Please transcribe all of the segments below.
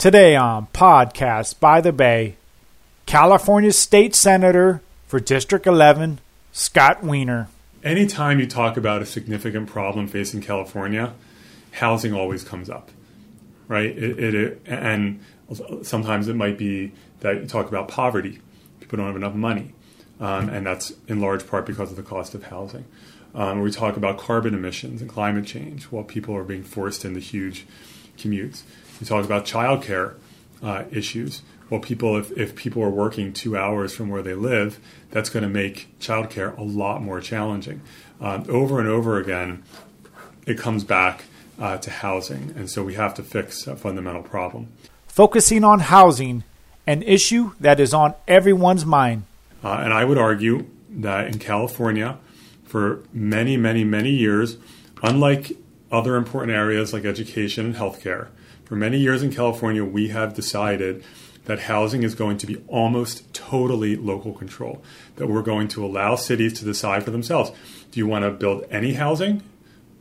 Today on Podcast by the Bay, California State Senator for District 11, Scott Wiener. Anytime you talk about a significant problem facing California, housing always comes up, right? It, it, it, and sometimes it might be that you talk about poverty. People don't have enough money, um, and that's in large part because of the cost of housing. Um, we talk about carbon emissions and climate change while people are being forced into huge commutes. You talk about childcare uh, issues. Well, people, if, if people are working two hours from where they live, that's going to make childcare a lot more challenging. Um, over and over again, it comes back uh, to housing, and so we have to fix a fundamental problem. Focusing on housing, an issue that is on everyone's mind. Uh, and I would argue that in California, for many, many, many years, unlike other important areas like education and healthcare, for many years in California, we have decided that housing is going to be almost totally local control, that we're going to allow cities to decide for themselves. Do you want to build any housing?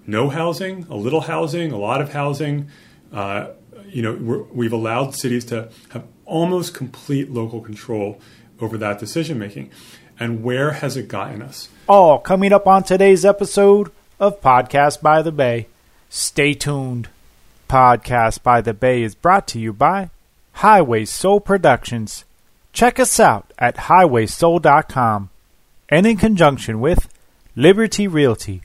No housing? A little housing? A lot of housing? Uh, you know, we have allowed cities to have almost complete local control over that decision making. And where has it gotten us? All coming up on today's episode of Podcast by the Bay. Stay tuned. Podcast by the Bay is brought to you by Highway Soul Productions. Check us out at highwaysoul.com and in conjunction with Liberty Realty.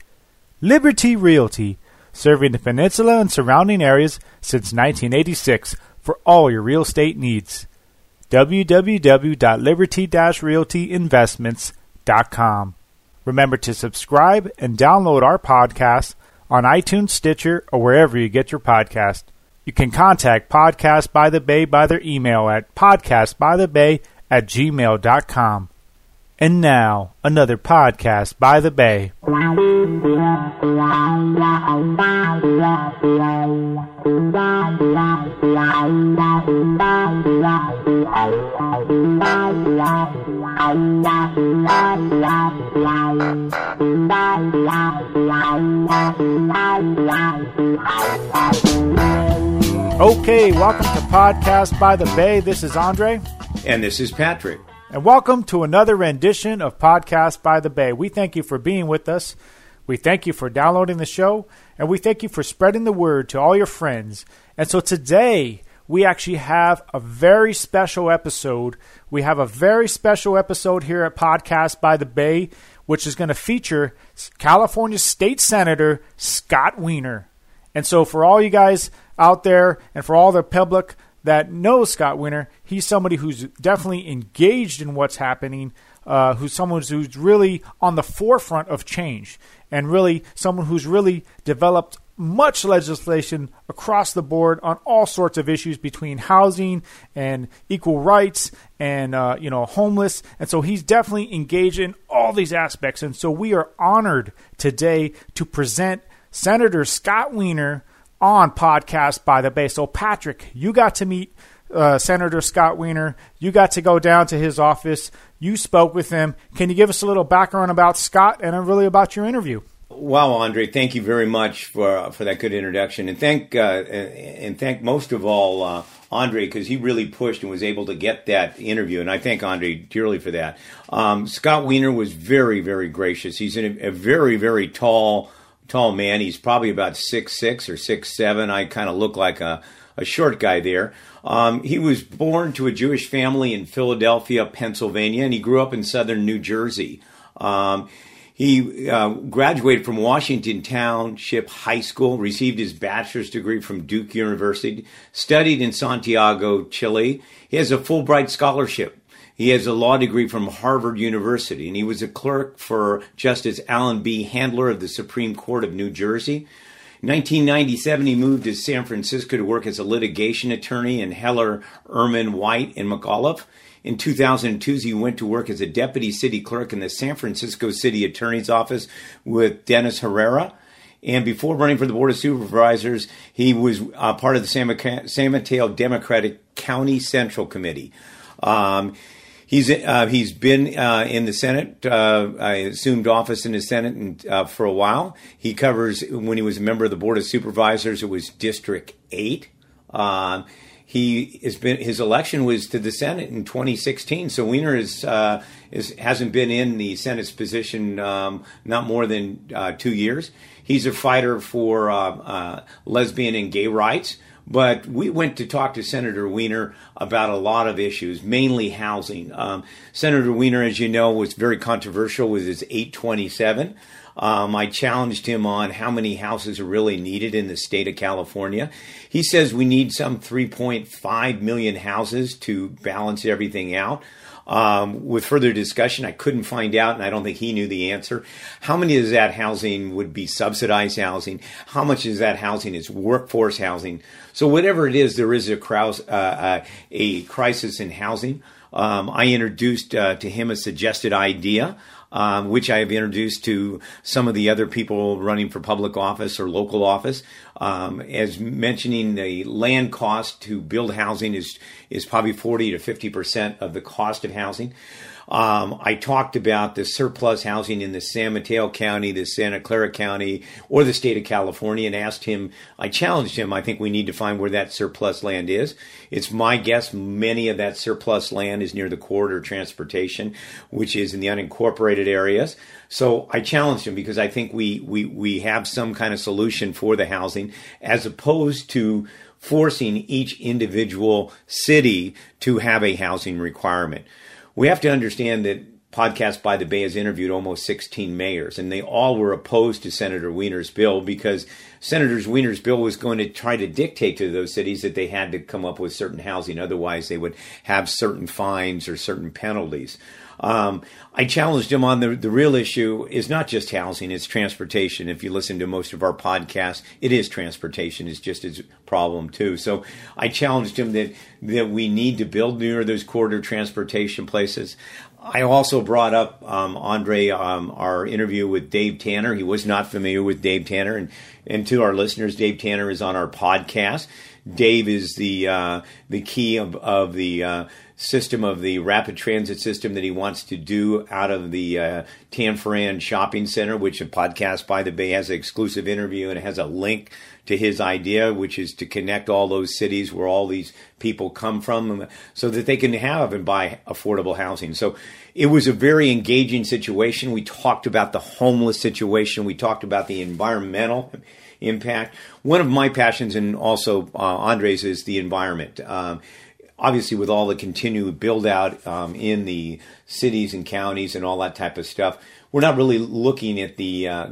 Liberty Realty, serving the peninsula and surrounding areas since 1986 for all your real estate needs. www.liberty-realtyinvestments.com. Remember to subscribe and download our podcast on iTunes, Stitcher, or wherever you get your podcast. You can contact Podcast by the Bay by their email at podcastbythebay at gmail.com. And now, another podcast by the Bay. Okay, welcome to Podcast by the Bay. This is Andre. And this is Patrick. And welcome to another rendition of Podcast by the Bay. We thank you for being with us. We thank you for downloading the show. And we thank you for spreading the word to all your friends. And so today, we actually have a very special episode. We have a very special episode here at Podcast by the Bay, which is going to feature California State Senator Scott Wiener. And so, for all you guys out there and for all the public that knows Scott Wiener, he's somebody who's definitely engaged in what's happening, uh, who's someone who's really on the forefront of change, and really someone who's really developed much legislation across the board on all sorts of issues between housing and equal rights and uh, you know homeless. And so he's definitely engaged in all these aspects. And so we are honored today to present senator scott wiener on podcast by the bay so patrick you got to meet uh, Senator Scott Wiener. You got to go down to his office. You spoke with him. Can you give us a little background about Scott and really about your interview? Wow, Andre, thank you very much for for that good introduction, and thank uh, and thank most of all uh, Andre because he really pushed and was able to get that interview, and I thank Andre dearly for that. Um, Scott Wiener was very very gracious. He's a, a very very tall tall man. He's probably about six six or six seven. I kind of look like a a short guy there. Um, he was born to a Jewish family in Philadelphia, Pennsylvania, and he grew up in southern New Jersey. Um, he uh, graduated from Washington Township High School, received his bachelor's degree from Duke University, studied in Santiago, Chile. He has a Fulbright scholarship. He has a law degree from Harvard University, and he was a clerk for Justice Alan B. Handler of the Supreme Court of New Jersey. In 1997, he moved to San Francisco to work as a litigation attorney in Heller, Ehrman, White, and McAuliffe. In 2002, he went to work as a deputy city clerk in the San Francisco City Attorney's Office with Dennis Herrera. And before running for the Board of Supervisors, he was uh, part of the San, Mateo Democratic County Central Committee. Um, he's uh, he's been uh, in the Senate. Uh, I assumed office in the Senate and, uh, for a while. He covers when he was a member of the Board of Supervisors. It was District Eight. Um, he has been his election was to the Senate in 2016. So Wiener is, uh, is hasn't been in the Senate's position um, not more than uh, two years. He's a fighter for uh, uh, lesbian and gay rights. But we went to talk to Senator Wiener about a lot of issues, mainly housing. Um, Senator Wiener, as you know, was very controversial with his 827. Um, I challenged him on how many houses are really needed in the state of California. He says we need some 3.5 million houses to balance everything out. Um, with further discussion, I couldn't find out, and I don't think he knew the answer. How many of that housing would be subsidized housing? How much is that housing is workforce housing? So whatever it is, there is a, uh, uh, a crisis in housing. Um, I introduced uh, to him a suggested idea um, which I have introduced to some of the other people running for public office or local office. Um, as mentioning the land cost to build housing is is probably 40 to 50 percent of the cost of housing. Um, I talked about the surplus housing in the San Mateo County, the Santa Clara County, or the state of California, and asked him. I challenged him. I think we need to find where that surplus land is. It's my guess many of that surplus land is near the corridor transportation, which is in the unincorporated areas. So I challenged him because I think we we we have some kind of solution for the housing as opposed to forcing each individual city to have a housing requirement we have to understand that Podcast by the Bay has interviewed almost 16 mayors, and they all were opposed to Senator Wiener's bill because Senator Wiener's bill was going to try to dictate to those cities that they had to come up with certain housing. Otherwise, they would have certain fines or certain penalties. Um, I challenged him on the, the real issue is not just housing, it's transportation. If you listen to most of our podcasts, it is transportation is just his problem too. So I challenged him that, that we need to build near those corridor transportation places. I also brought up um, Andre, um, our interview with Dave Tanner. He was not familiar with Dave Tanner, and and to our listeners, Dave Tanner is on our podcast. Dave is the uh, the key of, of the uh, system of the rapid transit system that he wants to do out of the uh, Tanforan Shopping Center, which a podcast by the Bay has an exclusive interview and it has a link to his idea, which is to connect all those cities where all these people come from so that they can have and buy affordable housing. So it was a very engaging situation. We talked about the homeless situation, we talked about the environmental impact. One of my passions and also uh, Andre's is the environment. Um, obviously, with all the continued build out um, in the cities and counties and all that type of stuff, we're not really looking at the uh,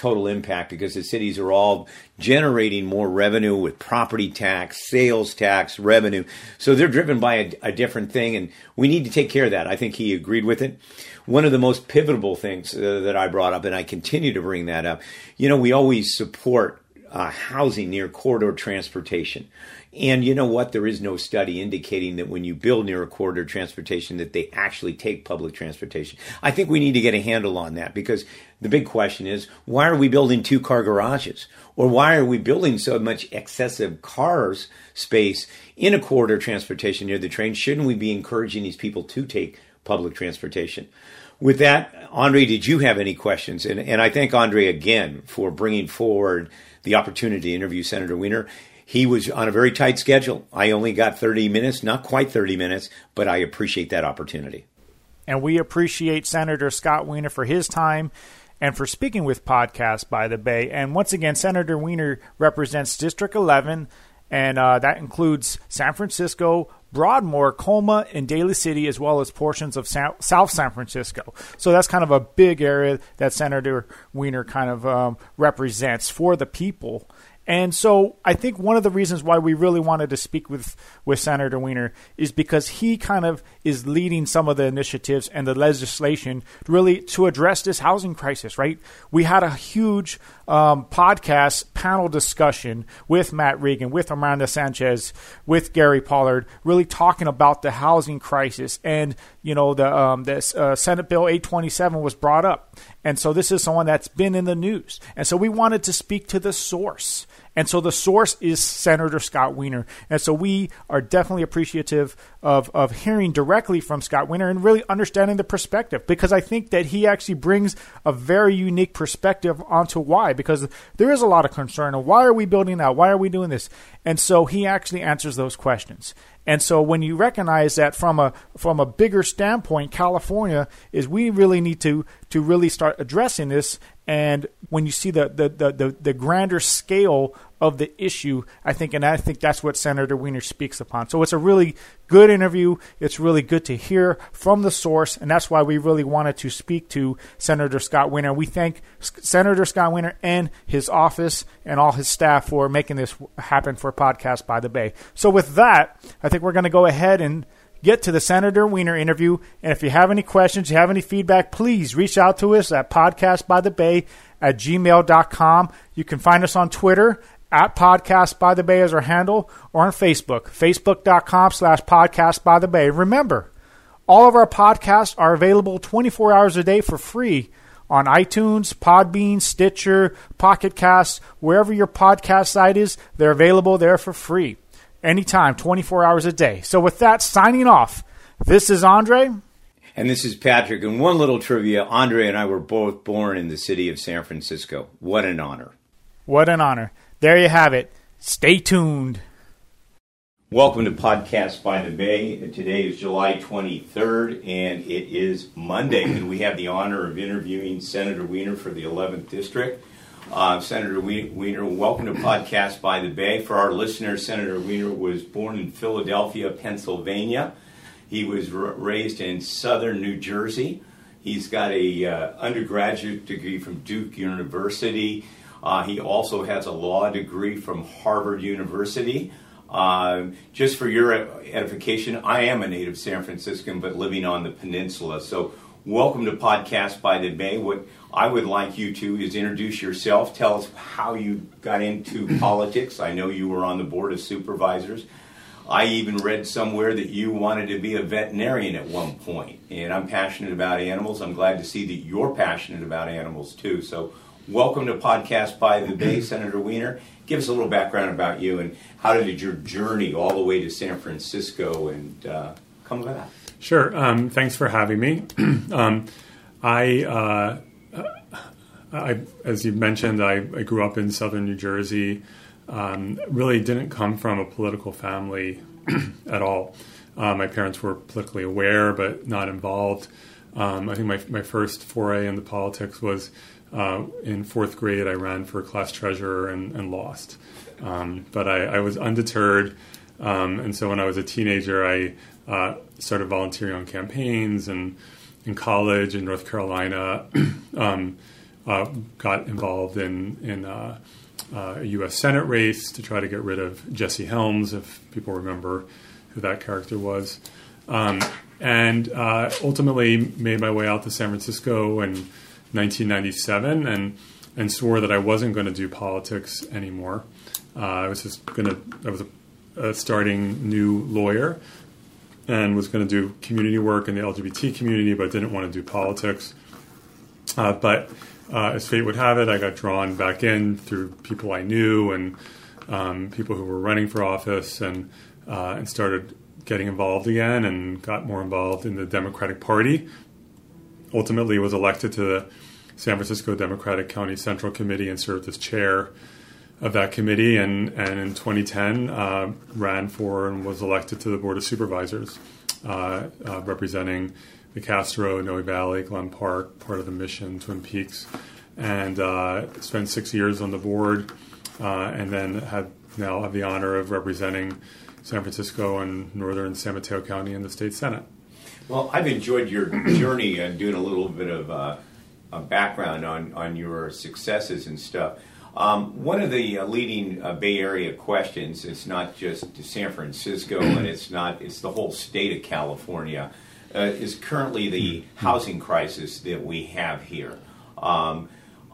total impact because the cities are all generating more revenue with property tax, sales tax, revenue. So they're driven by a, a, different thing, and we need to take care of that. I think he agreed with it. One of the most pivotal things uh, that I brought up, and I continue to bring that up, you know, we always support uh, housing near corridor transportation. And you know what? There is no study indicating that when you build near a corridor transportation that they actually take public transportation. I think we need to get a handle on that because the big question is why are we building two car garages? Or why are we building so much excessive cars space in a corridor transportation near the train? Shouldn't we be encouraging these people to take public transportation? With that, Andre, did you have any questions? And, and I thank Andre again for bringing forward the opportunity to interview Senator Wiener. He was on a very tight schedule. I only got 30 minutes, not quite 30 minutes, but I appreciate that opportunity. And we appreciate Senator Scott Wiener for his time and for speaking with Podcast by the Bay. And once again, Senator Wiener represents District 11, and uh, that includes San Francisco, Broadmoor, Colma, and Daly City, as well as portions of South San Francisco. So that's kind of a big area that Senator Wiener kind of um, represents for the people. And so I think one of the reasons why we really wanted to speak with, with Senator Wiener is because he kind of is leading some of the initiatives and the legislation really to address this housing crisis, right? We had a huge um, podcast panel discussion with Matt Regan, with Amanda Sanchez, with Gary Pollard, really talking about the housing crisis. And, you know, the, um, uh, Senate Bill 827 was brought up. And so this is someone that's been in the news. And so we wanted to speak to the source And so the source is Senator Scott Wiener. And so we are definitely appreciative of, of hearing directly from Scott Wiener and really understanding the perspective because I think that he actually brings a very unique perspective onto why, because there is a lot of concern why are we building that? Why are we doing this? And so he actually answers those questions. And so when you recognize that from a from a bigger standpoint, California is we really need to to really start addressing this. And when you see the the, the, the, the grander scale of the issue, I think, and I think that's what Senator Wiener speaks upon. So it's a really good interview. It's really good to hear from the source, and that's why we really wanted to speak to Senator Scott Wiener. We thank Senator Scott Wiener and his office and all his staff for making this happen for Podcast by the Bay. So with that, I think we're going to go ahead and get to the Senator Wiener interview. And if you have any questions, you have any feedback, please reach out to us at podcastbythebay at gmail.com. You can find us on Twitter at Podcast by the Bay as our handle or on Facebook, facebook.com slash podcast by the Bay. Remember, all of our podcasts are available 24 hours a day for free on iTunes, Podbean, Stitcher, Pocket Casts, wherever your podcast site is, they're available there for free. Anytime, 24 hours a day. So with that, signing off, this is Andre. And this is Patrick. And one little trivia Andre and I were both born in the city of San Francisco. What an honor. What an honor there you have it. Stay tuned. Welcome to Podcast by the Bay. Today is July 23rd, and it is Monday, and we have the honor of interviewing Senator Wiener for the 11th District. Uh, Senator Wiener, welcome to Podcast by the Bay. For our listeners, Senator Wiener was born in Philadelphia, Pennsylvania. He was r- raised in southern New Jersey. He's got a uh, undergraduate degree from Duke University. Uh, he also has a law degree from Harvard University. Uh, just for your edification, I am a native San Franciscan, but living on the peninsula. So, welcome to Podcast by the Bay. What I would like you to is introduce yourself. Tell us how you got into politics. I know you were on the board of supervisors. I even read somewhere that you wanted to be a veterinarian at one point, and I'm passionate about animals. I'm glad to see that you're passionate about animals too. So, Welcome to Podcast by the Bay, Senator Wiener. Give us a little background about you and how did your journey all the way to San Francisco and uh, come about? Sure. Um, thanks for having me. um, I, uh, I, as you mentioned, I, I, grew up in southern New Jersey. Um, really didn't come from a political family at all. Uh, my parents were politically aware, but not involved. Um, I think my, my first foray into politics was uh, in fourth grade, I ran for class treasurer and, and lost. Um, but I, I, was undeterred. Um, and so when I was a teenager, I uh, started volunteering on campaigns and in college in North Carolina, um, uh, got involved in, in uh, uh, a U.S. Senate race to try to get rid of Jesse Helms, if people remember who that character was. Um, and uh, ultimately made my way out to San Francisco in 1997 and and swore that I wasn't going to do politics anymore. Uh, I was just going to. I was a, a, starting new lawyer and was going to do community work in the LGBT community, but didn't want to do politics. Uh, but uh, as fate would have it, I got drawn back in through people I knew and um, people who were running for office, and uh, and started getting involved again, and got more involved in the Democratic Party, ultimately was elected to the San Francisco Democratic County Central Committee and served as chair of that committee. And, and in 2010, uh, ran for and was elected to the Board of Supervisors, uh, uh, representing the Castro, Noe Valley, Glen Park, part of the Mission, Twin Peaks, and uh, spent six years on the board, uh, and then had now have the honor of representing San Francisco and northern San Mateo County in the state senate. Well, I've enjoyed your journey and doing a little bit of uh, a background on, on your successes and stuff. Um, one of the uh, leading uh, Bay Area questions, it's not just San Francisco and it's not, it's the whole state of California, uh, is currently the housing crisis that we have here. Um,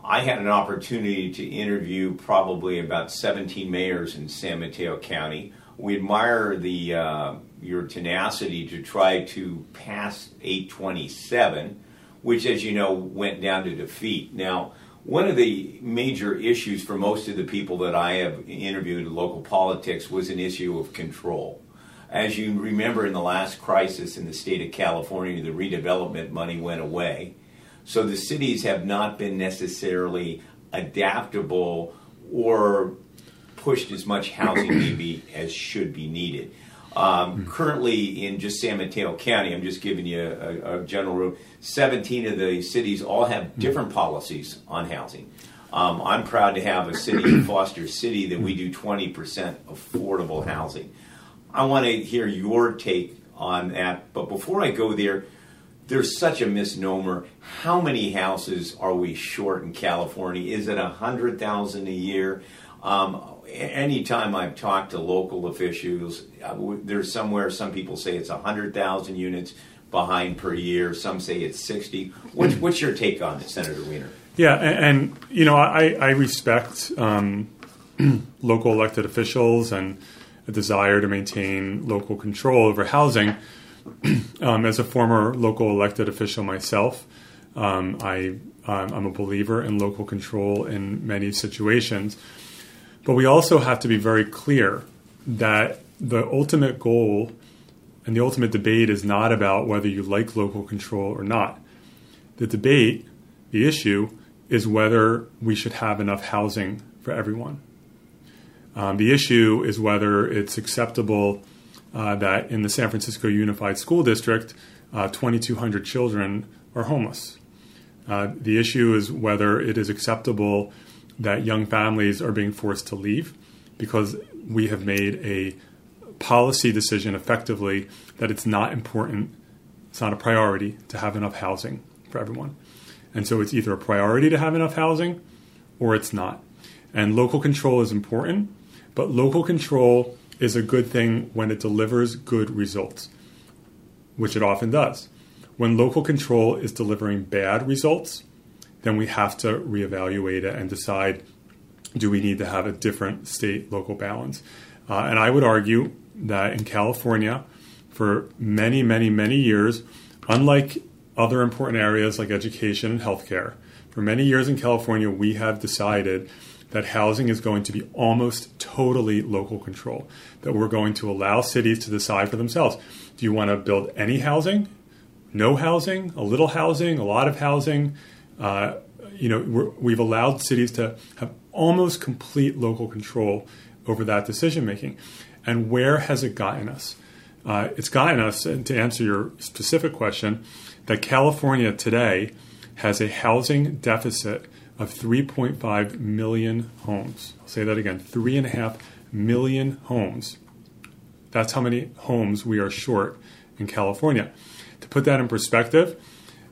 I had an opportunity to interview probably about 17 mayors in San Mateo County. We admire the uh, your tenacity to try to pass 827, which, as you know, went down to defeat. Now, one of the major issues for most of the people that I have interviewed in local politics was an issue of control. As you remember, in the last crisis in the state of California, the redevelopment money went away. So the cities have not been necessarily adaptable or pushed as much housing maybe as should be needed. Um, currently, in just San Mateo County, I'm just giving you a, a, general rule. 17 of the cities all have hmm. different policies on housing. Um, I'm proud to have a city in Foster City that we do 20% affordable housing. I want to hear your take on that, but before I go there, there's such a misnomer. How many houses are we short in California? Is it hundred thousand a year? Um, anytime I've talked to local officials, uh, there's somewhere some people say it's 100,000 units behind per year. Some say it's 60. What's, what's your take on it, Senator Wiener? Yeah, and, and you know, I, I respect um, local elected officials and a desire to maintain local control over housing. um, as a former local elected official myself, um, I, I'm a believer in local control in many situations. But we also have to be very clear that the ultimate goal and the ultimate debate is not about whether you like local control or not. The debate, the issue, is whether we should have enough housing for everyone. Um, the issue is whether it's acceptable uh, that in the San Francisco Unified School District, uh, 2,200 children are homeless. Uh, the issue is whether it is acceptable that young families are being forced to leave because we have made a policy decision effectively that it's not important, it's not a priority to have enough housing for everyone. And so it's either a priority to have enough housing or it's not. And local control is important, but local control is a good thing when it delivers good results, which it often does. When local control is delivering bad results, then we have to reevaluate it and decide do we need to have a different state local balance? Uh, and I would argue that in California, for many, many, many years, unlike other important areas like education and healthcare, for many years in California, we have decided that housing is going to be almost totally local control, that we're going to allow cities to decide for themselves. Do you want to build any housing? No housing? A little housing? A lot of housing? Uh, you know, we have allowed cities to have almost complete local control over that decision making. And where has it gotten us? Uh, it's gotten us, and to answer your specific question, that California today has a housing deficit of 3.5 million homes. I'll say that again 3.5 million homes. That's how many homes we are short in California. To put that in perspective,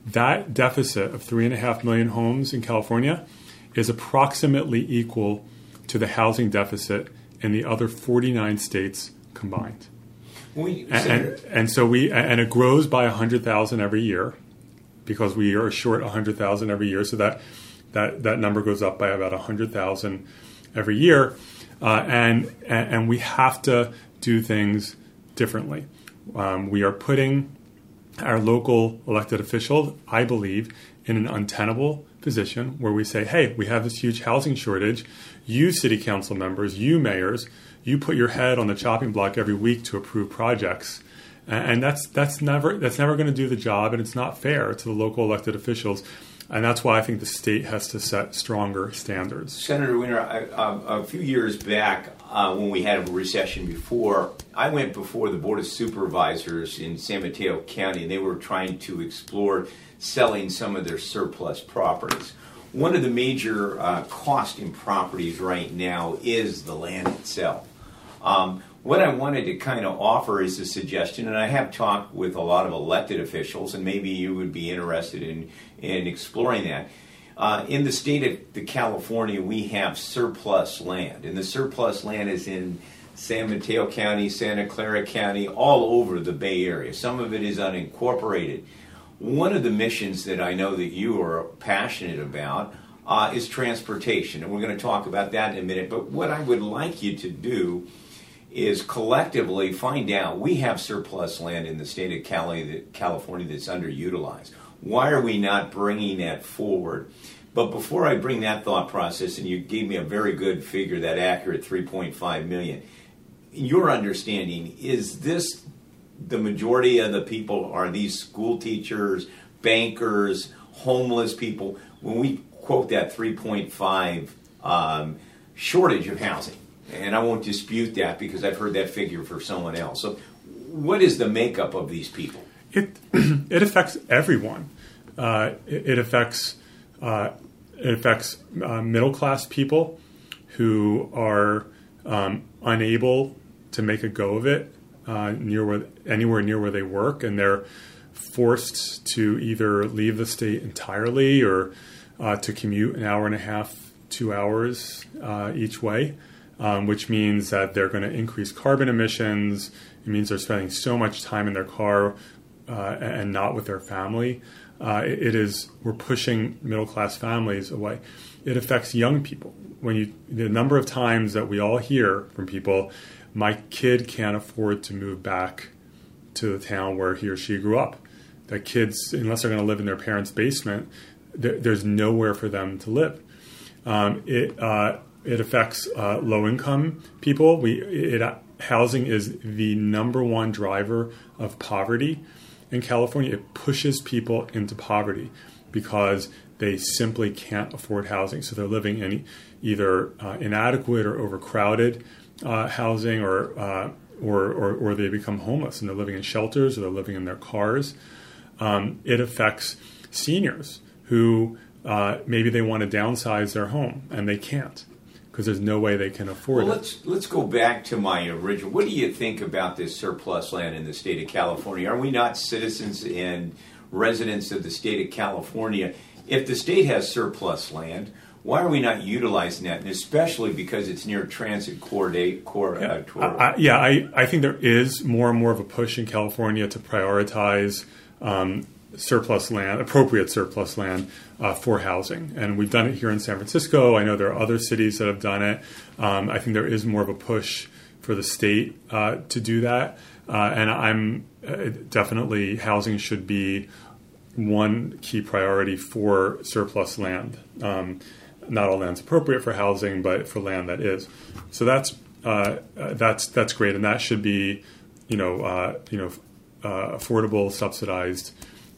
that deficit of three and a half million homes in California is approximately equal to the housing deficit in the other 49 states combined. We, and, and, and, so we and it grows by 100,000 every year because we are short 100,000 every year so that that that number goes up by about 100,000 every year uh, and and we have to do things differently. Um, we are putting our local elected official, I believe, in an untenable position where we say, hey, we have this huge housing shortage. You, city council members, you, mayors, you put your head on the chopping block every week to approve projects. And that's, that's never, that's never going to do the job, and it's not fair to the local elected officials. And that's why I think the state has to set stronger standards. Senator Wiener, I, a few years back, uh, when we had a recession before, I went before the Board of Supervisors in San Mateo County, and they were trying to explore selling some of their surplus properties. One of the major uh, costing properties right now is the land itself. Um, what I wanted to kind of offer is a suggestion, and I have talked with a lot of elected officials, and maybe you would be interested in, in exploring that. Uh, in the state of the California, we have surplus land, and the surplus land is in San Mateo County, Santa Clara County, all over the Bay Area. Some of it is unincorporated. One of the missions that I know that you are passionate about uh, is transportation, and we're going to talk about that in a minute. But what I would like you to do is collectively find out we have surplus land in the state of Cali, California that's underutilized. Why are we not bringing that forward? But before I bring that thought process, and you gave me a very good figure, that accurate 3.5 million, your understanding is this the majority of the people are these school teachers, bankers, homeless people? When we quote that 3.5 um, shortage of housing, and I won't dispute that because I've heard that figure for someone else. So, what is the makeup of these people? It it affects everyone. Uh, it, it, affects uh, it affects uh, middle class people who are um, unable to make a go of it near where, anywhere near where they work, and they're forced to either leave the state entirely or uh, to commute an hour and a half, two hours uh, each way, um, which means that they're going to increase carbon emissions. It means they're spending so much time in their car uh, and not with their family. Uh, it, is we're pushing middle class families away. It affects young people. When you the number of times that we all hear from people, my kid can't afford to move back to the town where he or she grew up. That kids, unless they're going to live in their parents' basement, there, there's nowhere for them to live. Um, it uh, it affects uh, low income people. We it, housing is the number one driver of poverty in California, it pushes people into poverty because they simply can't afford housing. So they're living in either uh, inadequate or overcrowded uh, housing, or, uh, or, or, or they become homeless and they're living in shelters or they're living in their cars. Um, it affects seniors who uh, maybe they want to downsize their home and they can't because there's no way they can afford well, let's, it. Let's go back to my original. What do you think about this surplus land in the state of California? Are we not citizens and residents of the state of California? If the state has surplus land, why are we not utilizing that? And especially because it's near transit corridor. Core, yeah, uh, I, yeah I, I think there is more and more of a push in California to prioritize um, surplus land, appropriate surplus land uh, for housing. And we've done it here in San Francisco. I know there are other cities that have done it. Um, I think there is more of a push for the state uh, to do that. Uh, and I'm uh, definitely housing should be one key priority for surplus land. Um, not all land's appropriate for housing, but for land that is. So that's uh, that's that's great, and that should be, you know, uh, you know, affordable, subsidized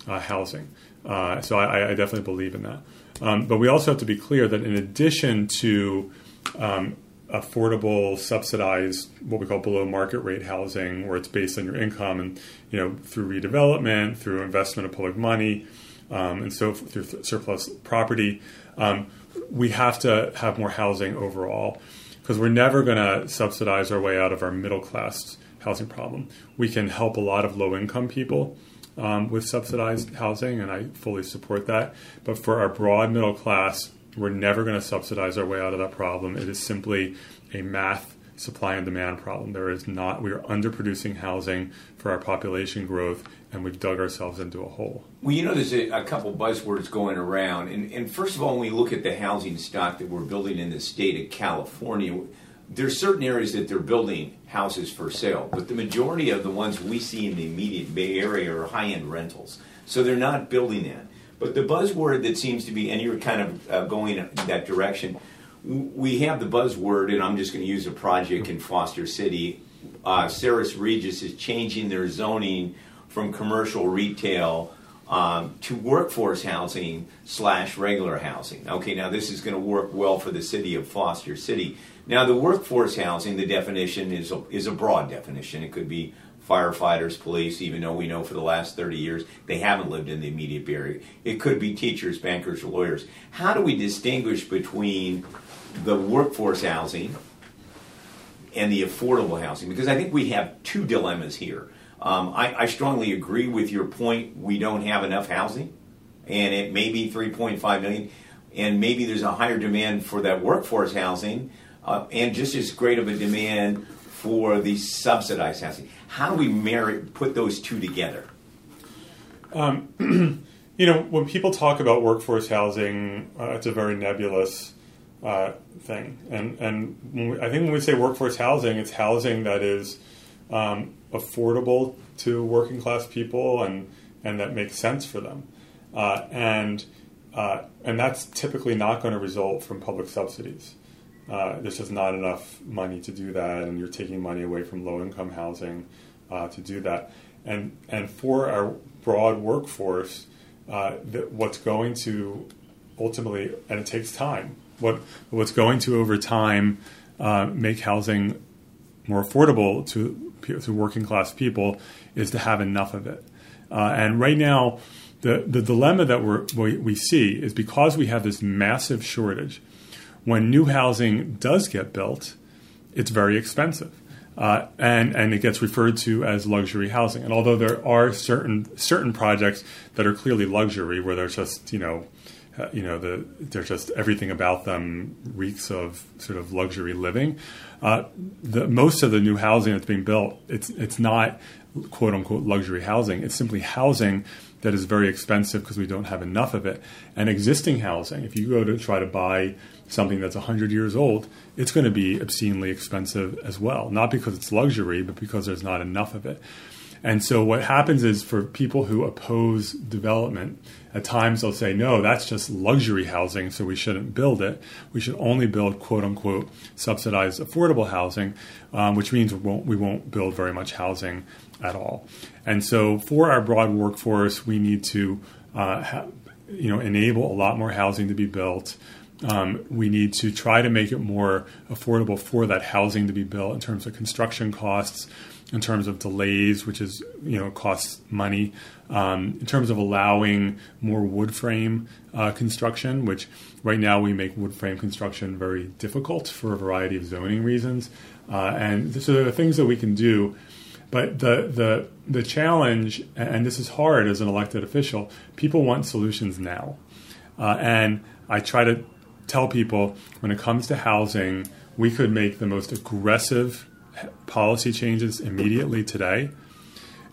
uh, housing. Uh, so I, I, definitely believe in that. Um, but we also have to be clear that in addition to um, affordable, subsidized, what we call below market rate housing, where it's based on your income and you know through redevelopment, through investment of public money, um, and so through th- surplus property, um, we have to have more housing overall because we're never going to subsidize our way out of our middle class housing problem. We can help a lot of low income people um, with subsidized housing, and I fully support that. But for our broad middle class, we're never going to subsidize our way out of that problem. It is simply a math supply and demand problem. There is not, we are underproducing housing for our population growth, and we've dug ourselves into a hole. Well, you know, there's a, a couple buzzwords going around. And, and, first of all, when we look at the housing stock that we're building in the state of California, there's certain areas that they're building houses for sale, but the majority of the ones we see in the immediate Bay Area are high end rentals. So they're not building that. But the buzzword that seems to be, and you're kind of uh, going in that direction, we have the buzzword, and I'm just going to use a project in Foster City. Uh, Sares Regis is changing their zoning from commercial retail um, to workforce housing slash regular housing. Okay, now this is going to work well for the city of Foster City. Now, the workforce housing, the definition is a, is a broad definition. It could be firefighters, police, even though we know for the last 30 years they haven't lived in the immediate area. It could be teachers, bankers, or lawyers. How do we distinguish between the workforce housing and the affordable housing? Because I think we have two dilemmas here. Um, I, I strongly agree with your point. We don't have enough housing, and it may be 3.5 million, and maybe there's a higher demand for that workforce housing uh, and just as great of a demand for the subsidized housing. How do we marry, put those two together? Um, you know, when people talk about workforce housing, uh, it's a very nebulous uh, thing. And, and we, I think when we say workforce housing, it's housing that is um, affordable to working class people and, and that makes sense for them. Uh, and uh, and that's typically not going to result from public subsidies. Uh, there's just not enough money to do that, and you're taking money away from low income housing uh, to do that. And and for our broad workforce, uh, that what's going to ultimately, and it takes time. What what's going to over time uh, make housing more affordable to to working class people is to have enough of it. Uh, and right now, the the dilemma that we we see is because we have this massive shortage. When new housing does get built, it's very expensive. Uh, and and it gets referred to as luxury housing. And although there are certain certain projects that are clearly luxury, where there's just you know, uh, you know the there's just everything about them reeks of sort of luxury living. Uh, the most of the new housing that's being built, it's it's not quote unquote luxury housing. It's simply housing that is very expensive because we don't have enough of it. And existing housing, if you go to try to buy something that's 100 years old, it's going to be obscenely expensive as well. Not because it's luxury, but because there's not enough of it. And so what happens is for people who oppose development, at times they'll say, no, that's just luxury housing, so we shouldn't build it. We should only build quote unquote subsidized affordable housing, um, which means we won't, we won't build very much housing at all. And so for our broad workforce, we need to uh, ha- you know, enable a lot more housing to be built. Um, we need to try to make it more affordable for that housing to be built in terms of construction costs, in terms of delays, which is you know costs money, um, in terms of allowing more wood frame uh, construction, which right now we make wood frame construction very difficult for a variety of zoning reasons, uh, and so there are things that we can do. But the the the challenge, and this is hard as an elected official, people want solutions now, uh, and I try to tell people when it comes to housing, we could make the most aggressive policy changes immediately today,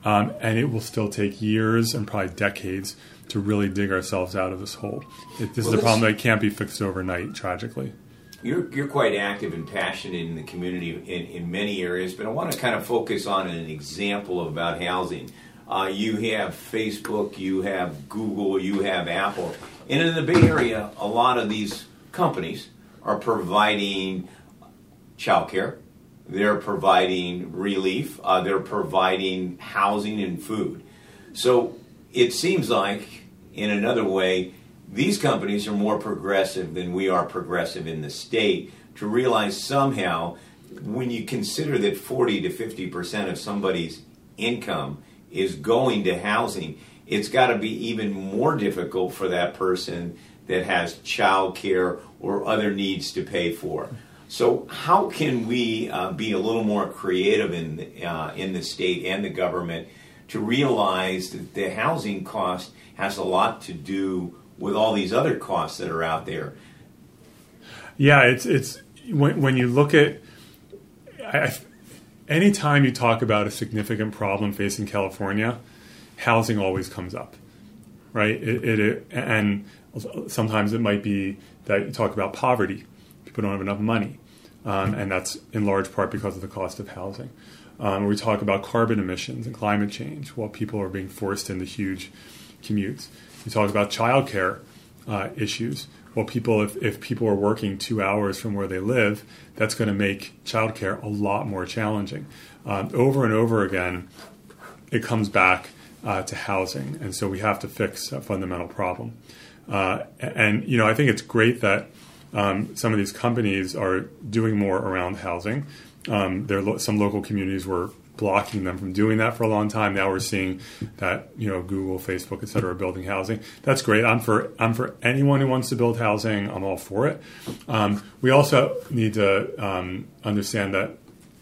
um, and it will still take years and probably decades to really dig ourselves out of this hole. It, this well, is a problem that can't be fixed overnight, tragically. You're, you're quite active and passionate in the community in, in many areas, but I want to kind of focus on an example about housing. Uh, you have Facebook, you have Google, you have Apple. And in the Bay Area, a lot of these companies are providing childcare, they're providing relief, uh, they're providing housing and food. So it seems like, in another way, these companies are more progressive than we are progressive in the state to realize somehow when you consider that 40 to 50 percent of somebody's income is going to housing, it's got to be even more difficult for that person that has child care or other needs to pay for. So, how can we uh, be a little more creative in the, uh, in the state and the government to realize that the housing cost has a lot to do with all these other costs that are out there? Yeah, it's it's when, when you look at I, anytime you talk about a significant problem facing California, housing always comes up, right? It, it, it and sometimes it might be that you talk about poverty. People don't have enough money. Um, and that's in large part because of the cost of housing. Um, we talk about carbon emissions and climate change while people are being forced into huge commutes. We talk about childcare uh, issues. Well, people, if, if people are working two hours from where they live, that's going to make childcare a lot more challenging. Um, over and over again, it comes back uh, to housing, and so we have to fix a fundamental problem. Uh, and you know, I think it's great that um, some of these companies are doing more around housing. Um, there lo- some local communities were blocking them from doing that for a long time. Now we're seeing that you know Google, Facebook, et cetera, are building housing. That's great. I'm for I'm for anyone who wants to build housing. I'm all for it. Um, we also need to um, understand that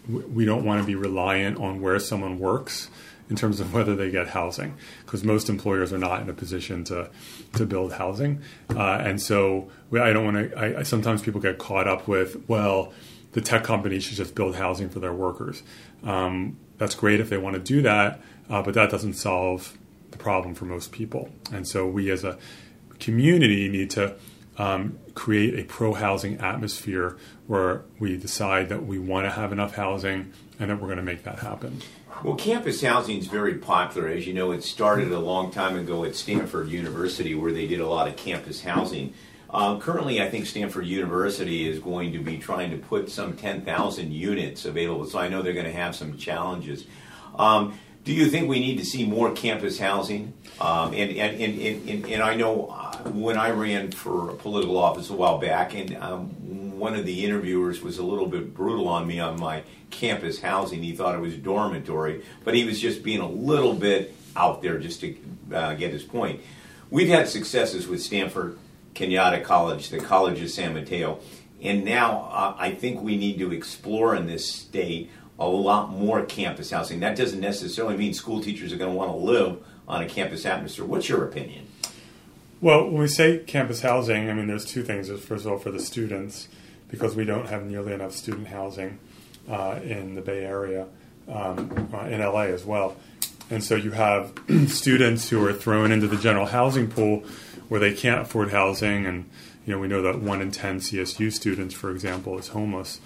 w- we don't want to be reliant on where someone works in terms of whether they get housing, because most employers are not in a position to to build housing, uh, and so we, I don't want to. Sometimes people get caught up with well, the tech companies should just build housing for their workers. Um, that's great if they want to do that, uh, but that doesn't solve the problem for most people. And so we as a community need to um, create a pro housing atmosphere where we decide that we want to have enough housing and that we're going to make that happen. Well, campus housing is very popular. As you know, it started a long time ago at Stanford University, where they did a lot of campus housing. Uh, currently, I think Stanford University is going to be trying to put some 10,000 units available, so I know they're going to have some challenges. Um, do you think we need to see more campus housing? Um, and, and, and, and, and I know uh, when I ran for a political office a while back, and um, one of the interviewers was a little bit brutal on me on my campus housing. He thought it was dormitory, but he was just being a little bit out there just to uh, get his point. We've had successes with Stanford Cañada College, the College of San Mateo. And now uh, I think we need to explore in this state a lot more campus housing. That doesn't necessarily mean school teachers are going to want to live on a campus atmosphere. What's your opinion? Well, when we say campus housing, I mean, there's two things. First of all, for the students, because we don't have nearly enough student housing uh, in the Bay Area, um, uh, in LA as well. And so you have students who are thrown into the general housing pool where they can't afford housing, and you know we know that one in ten CSU students, for example, is homeless,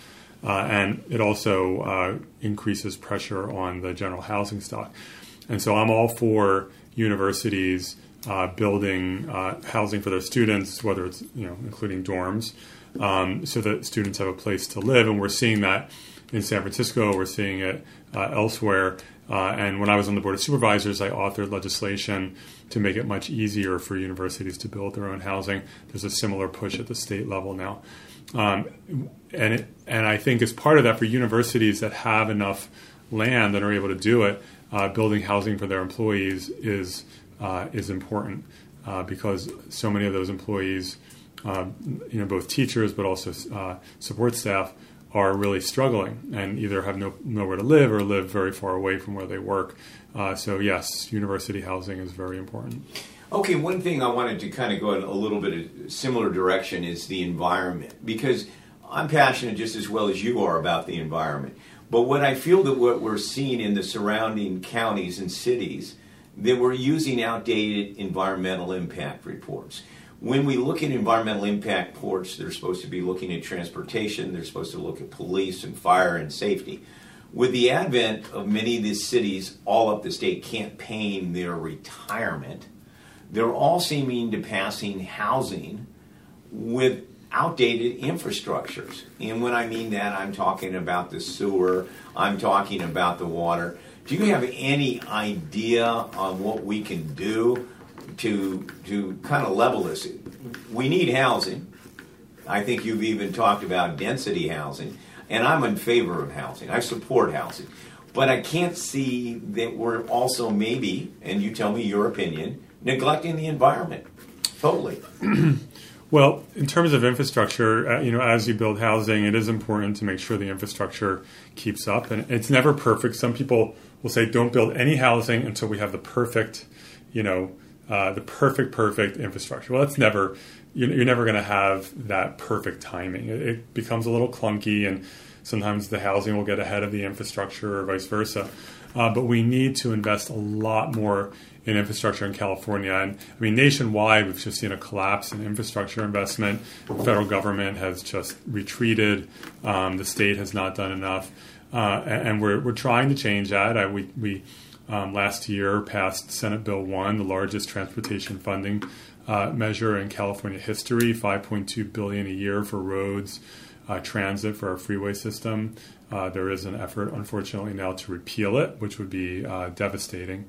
uh, and it also uh, increases pressure on the general housing stock. And so I'm all for universities uh, building uh, housing for their students, whether it's you know including dorms, um, so that students have a place to live, and we're seeing that in San Francisco. We're seeing it uh, elsewhere. Uh, and when I was on the board of supervisors, I authored legislation to make it much easier for universities to build their own housing. There's a similar push at the state level now, um, and it, and I think as part of that, for universities that have enough land and are able to do it, uh, building housing for their employees is uh, is important uh, because so many of those employees, uh, you know, both teachers but also uh, support staff are really struggling and either have no, nowhere to live or live very far away from where they work. Uh, so, yes, university housing is very important. Okay, one thing I wanted to kind of go in a little bit of similar direction is the environment because I'm passionate just as well as you are about the environment. But what I feel that what we're seeing in the surrounding counties and cities that we're using outdated environmental impact reports when we look at environmental impact ports, they're supposed to be looking at transportation, they're supposed to look at police and fire and safety. With the advent of many of these cities all up the state campaigning their retirement, they're all seeming to passing housing with outdated infrastructures. And when I mean that, I'm talking about the sewer, I'm talking about the water. Do you have any idea on what we can do to to kind of level this. We need housing. I think you've even talked about density housing, and I'm in favor of housing. I support housing, but I can't see that we're also maybe, and you tell me your opinion, neglecting the environment totally. Well, in terms of infrastructure, uh, you know, as you build housing, it is important to make sure the infrastructure keeps up, and it's never perfect. Some people will say, "Don't build any housing until we have the perfect, you know, uh, the perfect, perfect infrastructure. Well, it's never, you're, never going to have that perfect timing. It, it, becomes a little clunky, and sometimes the housing will get ahead of the infrastructure or vice versa. Uh, but we need to invest a lot more in infrastructure in California. And I mean, nationwide, we've just seen a collapse in infrastructure investment. The federal government has just retreated. Um, the state has not done enough. Uh, and, and we're, we're trying to change that. I, we, we um, last year passed Senate Bill 1, the largest transportation funding uh, measure in California history, 5.2 billion a year for roads, uh, transit for our freeway system. Uh, there is an effort, unfortunately, now to repeal it, which would be uh, devastating.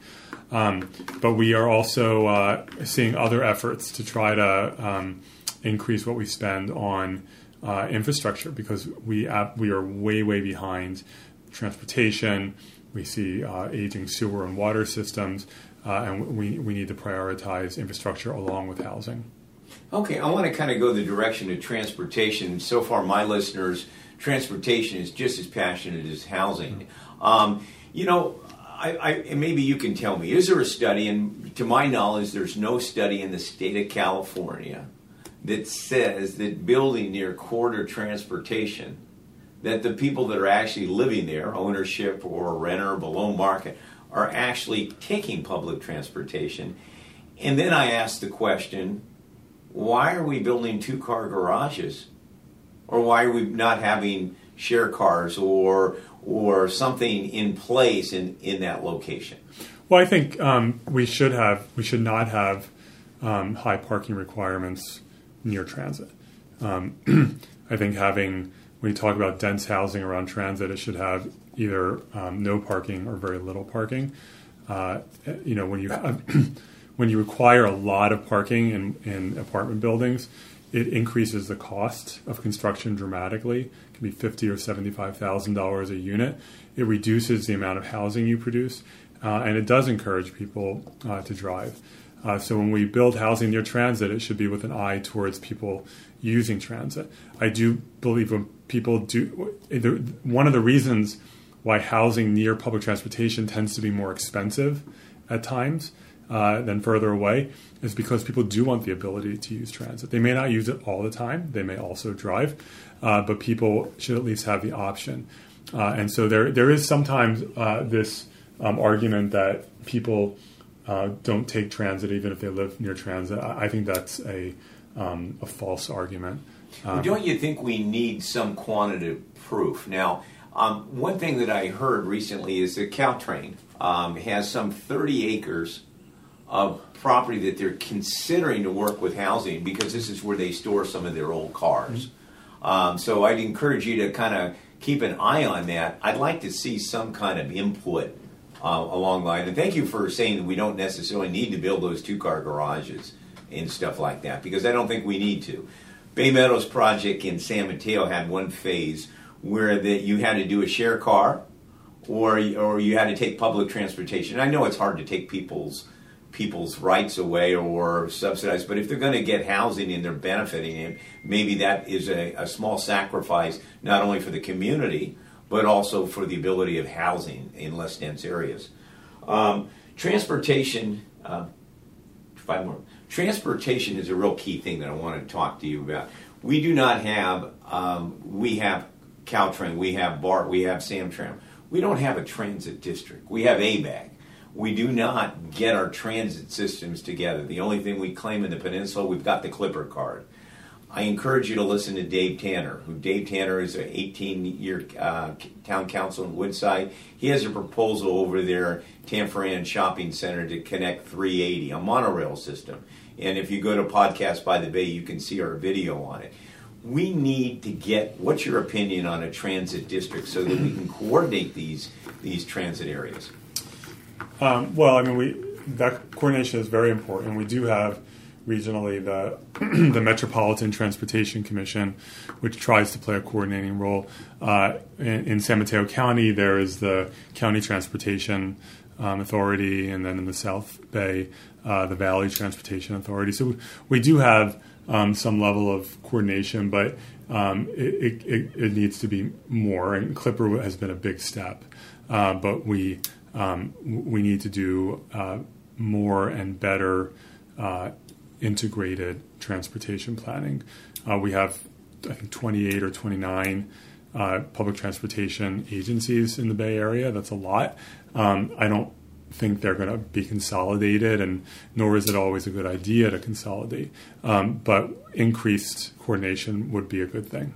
Um, but we are also uh, seeing other efforts to try to um, increase what we spend on uh, infrastructure because we we are way way behind transportation we see uh, aging sewer and water systems, uh, and we, we need to prioritize infrastructure along with housing. Okay, I want to kind of go the direction of transportation. So far, my listeners, transportation is just as passionate as housing. Um, you know, I, I, maybe you can tell me, is there a study, and to my knowledge, there's no study in the state of California that says that building near corridor transportation that the people that are actually living there, ownership or renter below market, are actually taking public transportation. And then I ask the question why are we building two car garages? Or why are we not having share cars or or something in place in, in that location? Well, I think um, we should have we should not have um, high parking requirements near transit. Um, I think having when you talk about dense housing around transit, it should have either um, no parking or very little parking. Uh, you know, when you have when you require a lot of parking in, in apartment buildings, it increases the cost of construction dramatically. It can be fifty or seventy-five thousand dollars a unit. It reduces the amount of housing you produce, uh, and it does encourage people uh, to drive. Uh, so when we build housing near transit, it should be with an eye towards people using transit. I do believe when people do, one of the reasons why housing near public transportation tends to be more expensive at times uh, than further away is because people do want the ability to use transit. They may not use it all the time. They may also drive, uh, but people should at least have the option. Uh, and so there, there is sometimes uh, this um, argument that people uh, don't take transit even if they live near transit. I, I think that's a, um, a false argument. Um, don't you think we need some quantitative proof? Now, um, one thing that I heard recently is that Caltrain um, has some 30 acres of property that they're considering to work with housing because this is where they store some of their old cars. Mm-hmm. Um, so I'd encourage you to kind of keep an eye on that. I'd like to see some kind of input uh, along the line. And thank you for saying that we don't necessarily need to build those two car garages and stuff like that because I don't think we need to. Bay Meadows project in San Mateo had one phase where that you had to do a share car or or you had to take public transportation. I know it's hard to take people's people's rights away or subsidize, but if they're going to get housing and they're benefiting it, maybe that is a, a small sacrifice not only for the community but also for the ability of housing in less dense areas. Um, transportation, uh, five more. Transportation is a real key thing that I want to talk to you about. We do not have, um, we have Caltrain, we have BART, we have SamTrans. We don't have a transit district. We have ABAG. We do not get our transit systems together. The only thing we claim in the peninsula, we've got the Clipper card. I encourage you to listen to Dave Tanner, who Dave Tanner is an 18-year uh, town council in Woodside. He has a proposal over there, Tanforan Shopping Center, to connect 380, a monorail system. And if you go to Podcast by the Bay, you can see our video on it. We need to get what's your opinion on a transit district so that we can coordinate these these transit areas. Um, well, I mean, we that coordination is very important. We do have regionally the the Metropolitan Transportation Commission, which tries to play a coordinating role. Uh, in, in, San Mateo County, there is the County Transportation um, Authority, and then in the South Bay, uh, the Valley Transportation Authority. So we, we do have um, some level of coordination, but um, it, it, it, needs to be more. And Clipper has been a big step, uh, but we um, we need to do uh, more and better uh, integrated transportation planning. Uh, we have, I think, 28 or 29 uh, public transportation agencies in the Bay Area. That's a lot. Um, I don't think they're going to be consolidated, and nor is it always a good idea to consolidate. Um, but increased coordination would be a good thing.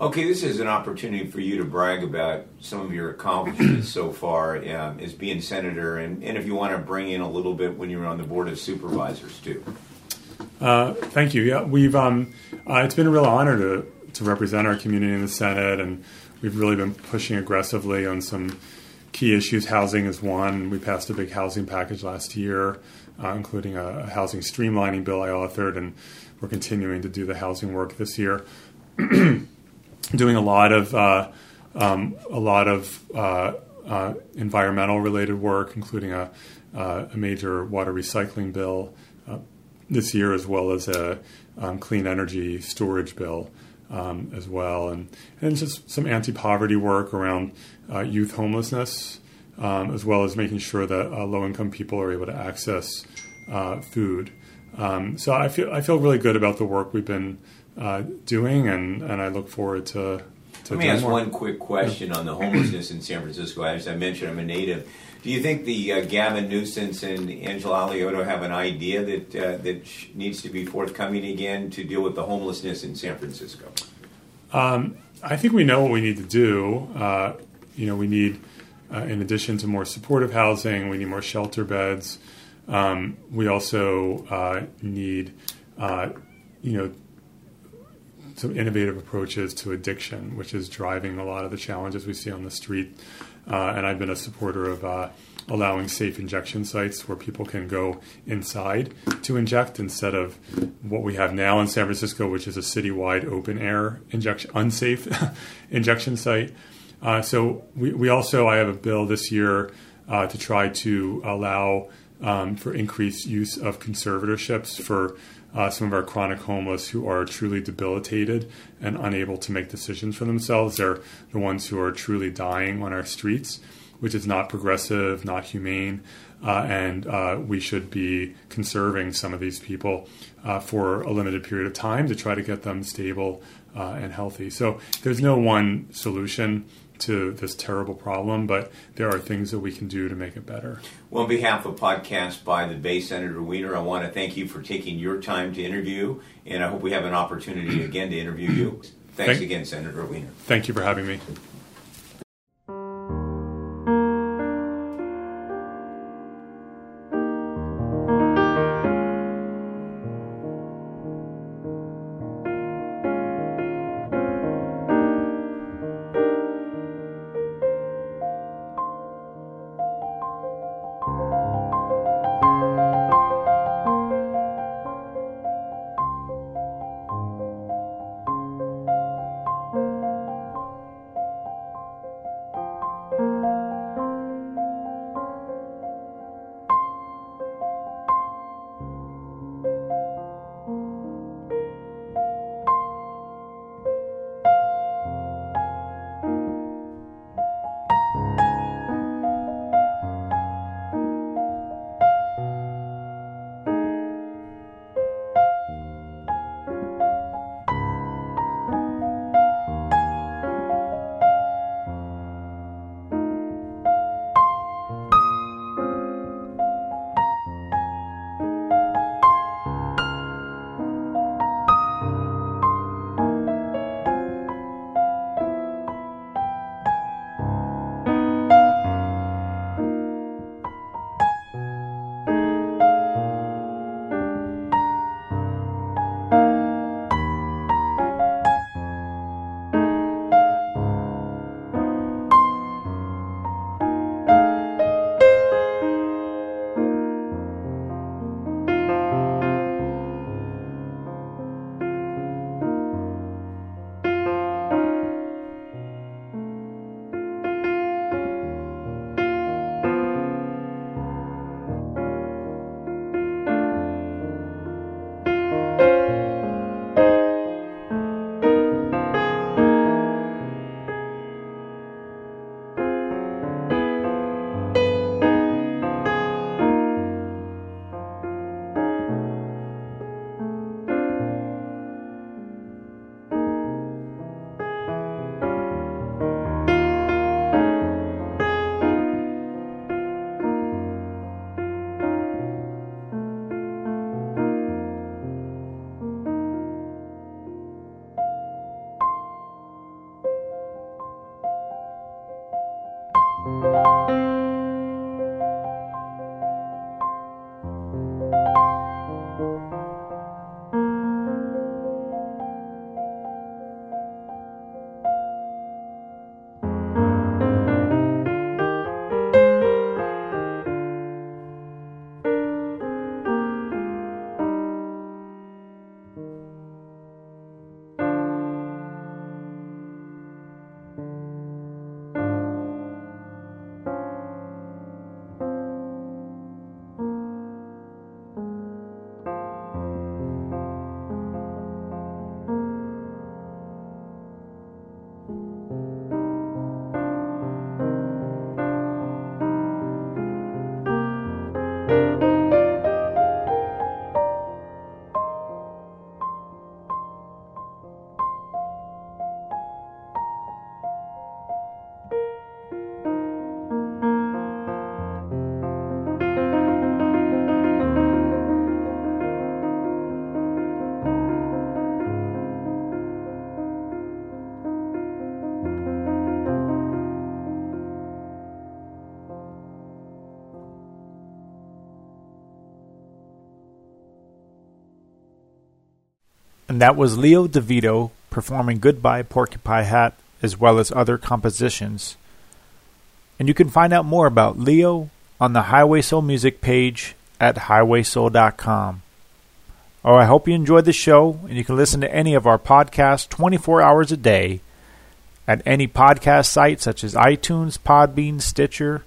Okay, this is an opportunity for you to brag about some of your accomplishments so far um, as being senator, and, and if you want to bring in a little bit when you were on the board of supervisors too. Uh, thank you. Yeah, we've um, uh, it's been a real honor to to represent our community in the Senate, and we've really been pushing aggressively on some key issues. Housing is one. We passed a big housing package last year, uh, including a housing streamlining bill I authored, and we're continuing to do the housing work this year. doing a lot of uh, um, a lot of uh, uh, environmental related work, including a, uh, a major water recycling bill uh, this year, as well as a um, clean energy storage bill um, as well, and and just some anti poverty work around uh, youth homelessness, um, as well as making sure that low income people are able to access food. Um, so I feel I feel really good about the work we've been uh, doing, and, and I look forward to. to Let me ask more. one quick question yeah. on the homelessness in San Francisco. As I mentioned, I'm a native. Do you think the uh, Gavin Newsom and Angela Alioto have an idea that uh, that needs to be forthcoming again to deal with the homelessness in San Francisco? Um, I think we know what we need to do. Uh, you know, we need, uh, in addition to more supportive housing, we need more shelter beds. Um, we also uh, need, uh, you know, some innovative approaches to addiction, which is driving a lot of the challenges we see on the street. Uh, and I've been a supporter of uh, allowing safe injection sites where people can go inside to inject instead of what we have now in San Francisco, which is a citywide open air injection, unsafe injection site. Uh, so we, we also, I have a bill this year uh, to try to allow um, for increased use of conservatorships for uh, some of our chronic homeless who are truly debilitated and unable to make decisions for themselves. They're the ones who are truly dying on our streets, which is not progressive, not humane, uh, and uh, we should be conserving some of these people uh, for a limited period of time to try to get them stable uh, and healthy. So there's no one solution to this terrible problem, but there are things that we can do to make it better. Well, on behalf of Podcast by the Bay, Senator Wiener, I want to thank you for taking your time to interview, and I hope we have an opportunity again to interview you. Thanks thank, again, Senator Wiener. Thank you for having me. That was Leo DeVito performing Goodbye Porcupine Hat as well as other compositions. And you can find out more about Leo on the Highway Soul Music page at highwaysoul.com. Oh, I hope you enjoyed the show, and you can listen to any of our podcasts 24 hours a day at any podcast site such as iTunes, Podbean, Stitcher,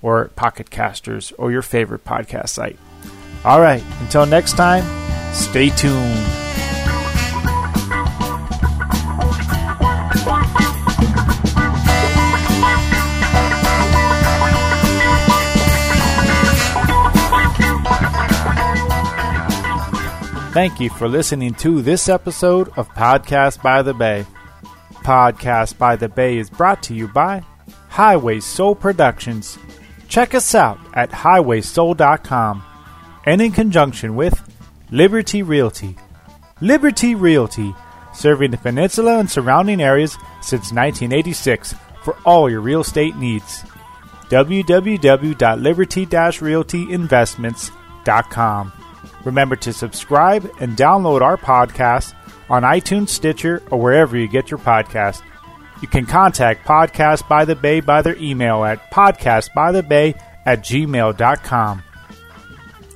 or Pocket Casters, or your favorite podcast site. All right, until next time, stay tuned. Thank you for listening to this episode of Podcast by the Bay. Podcast by the Bay is brought to you by Highway Soul Productions. Check us out at highwaysoul.com and in conjunction with Liberty Realty. Liberty Realty, serving the peninsula and surrounding areas since 1986 for all your real estate needs. www.liberty-realtyinvestments.com. Remember to subscribe and download our podcast on iTunes, Stitcher, or wherever you get your podcast. You can contact Podcast by the Bay by their email at podcastbythebay at gmail.com.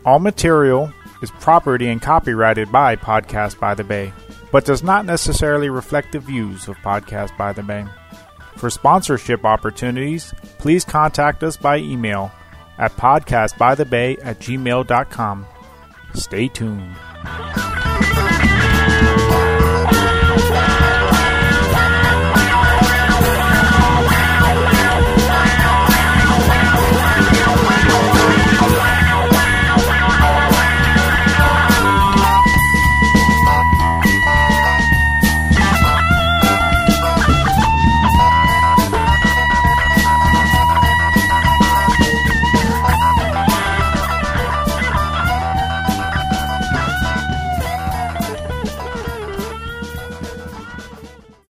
All material is property and copyrighted by Podcast by the Bay, but does not necessarily reflect the views of Podcast by the Bay. For sponsorship opportunities, please contact us by email at podcastbythebay at gmail.com. Stay tuned.